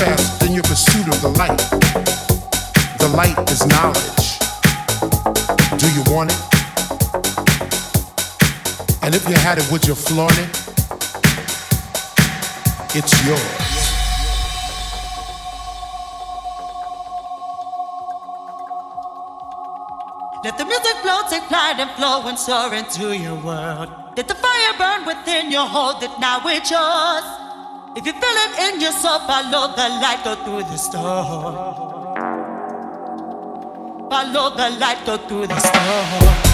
steadfast in your pursuit of the light. The light is knowledge. Do you want it? And if you had it, would you flaunt it? It's yours. Let the music flow, take flight and flow and soar into your world. Let the fire burn within you, hold it now, it's yours. If you feel it in your soul, follow the light, go through the storm. Follow the light, go through the storm.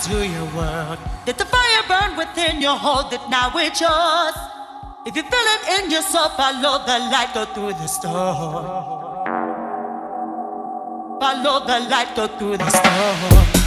Into your world. Let the fire burn within you, hold it now, it's yours. If you feel it in yourself, follow the light, go through the storm. Follow the light, go through the storm.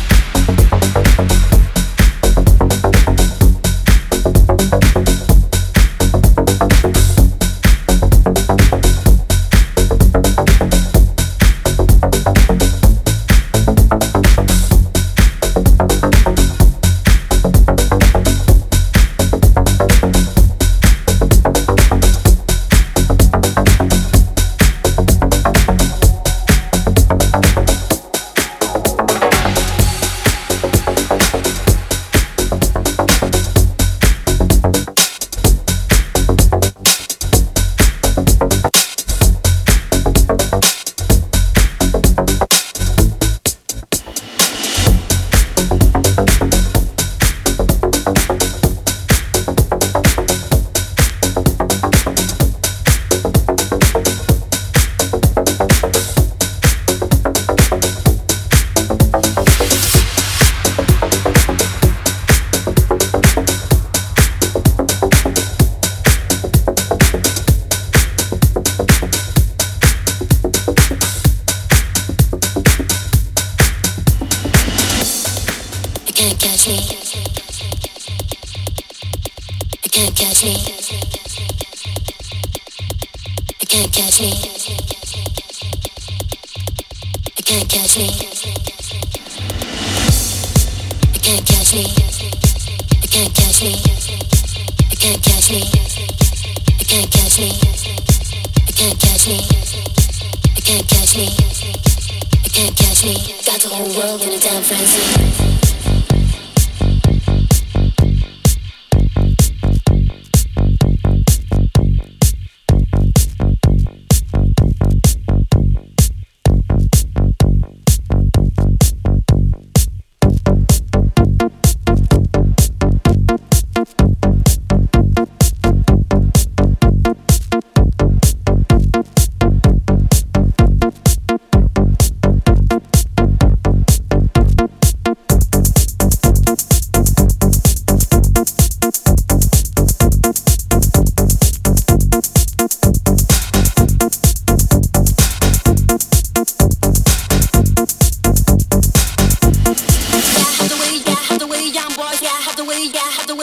The way yeah the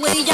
way young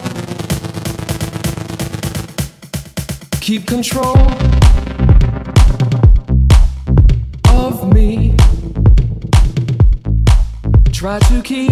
Keep control of me. Try to keep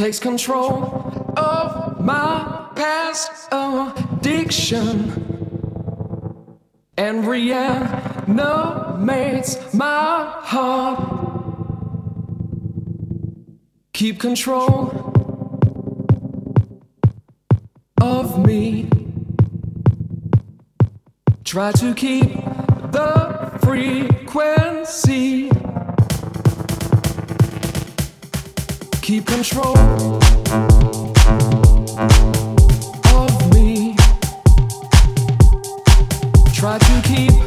takes control of my past addiction and reanimates my heart. Keep control of me. Try to keep the frequency. Keep control of me. Try to keep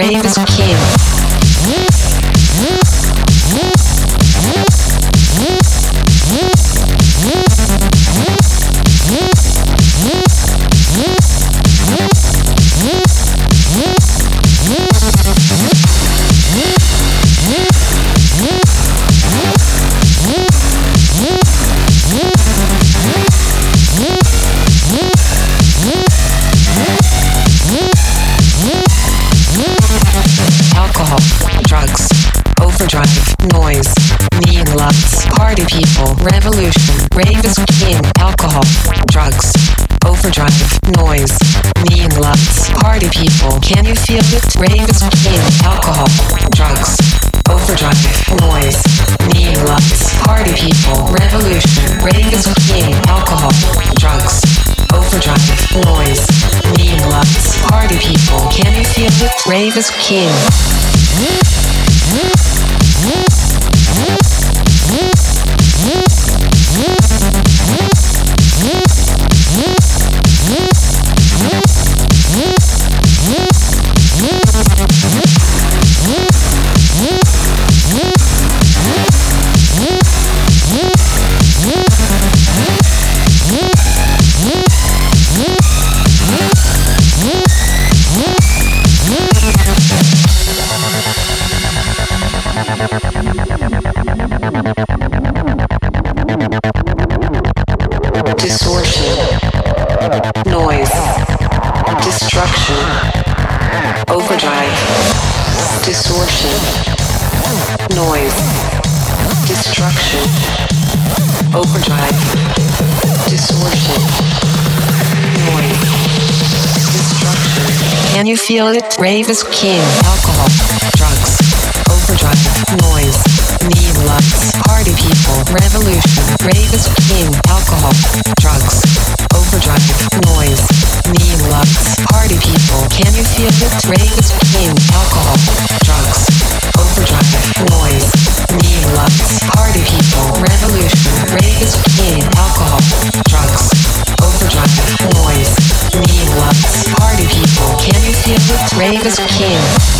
brave is king. Can you feel it? Rave is pain, alcohol, drugs, overdrive, noise, neon lights, party people, revolution. Rave is pain, alcohol, drugs, overdrive, noise, neon lights, party people. Can you feel it? Rave is king. Feel it? Rave is king. Alcohol, drugs, overdrive, noise, need lights, party people, revolution. Rave is king. Alcohol, drugs, overdrive, noise, need lights, party people. Can you feel it? Rave is king. Alcohol, Rave is king.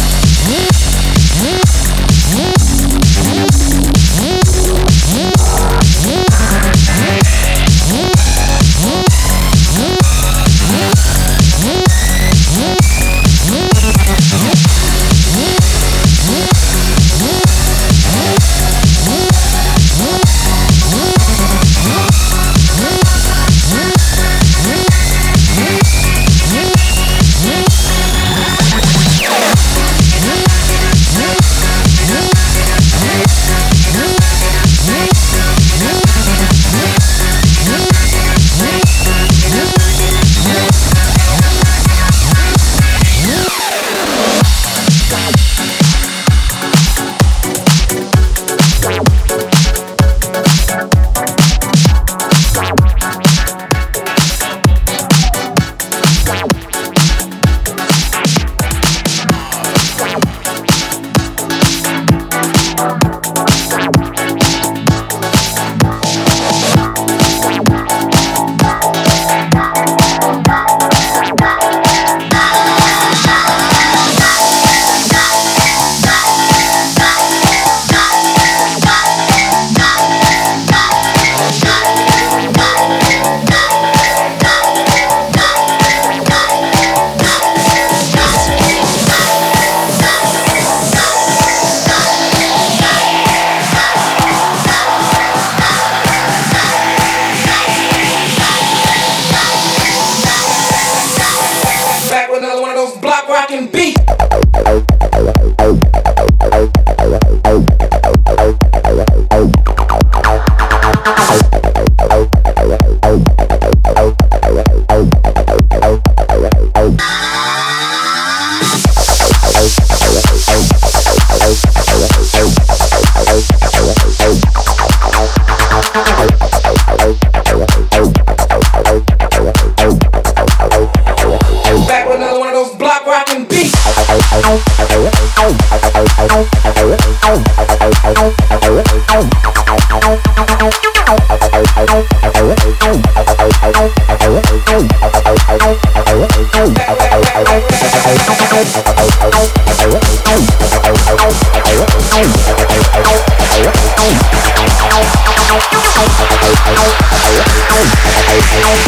Thank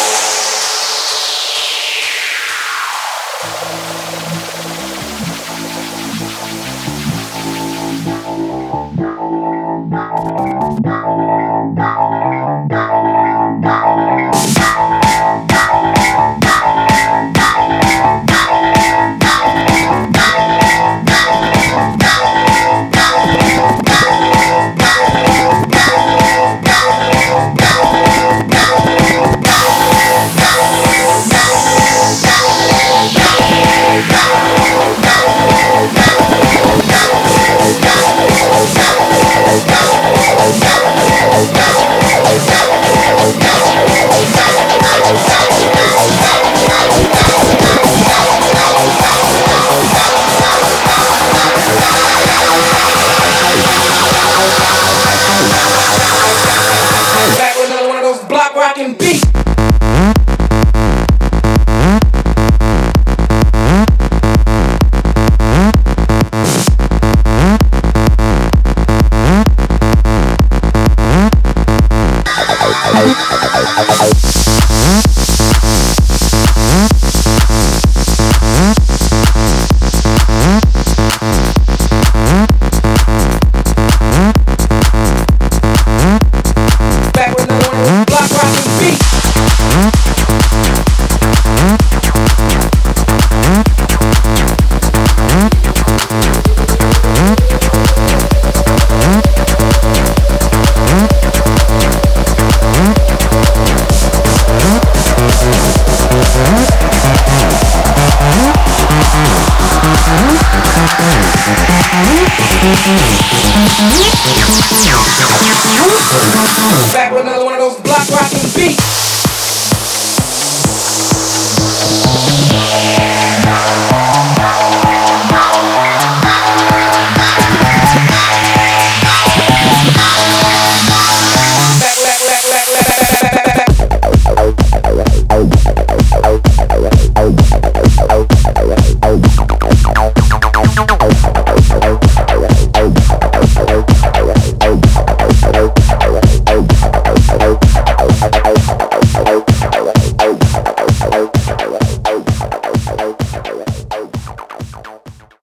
you.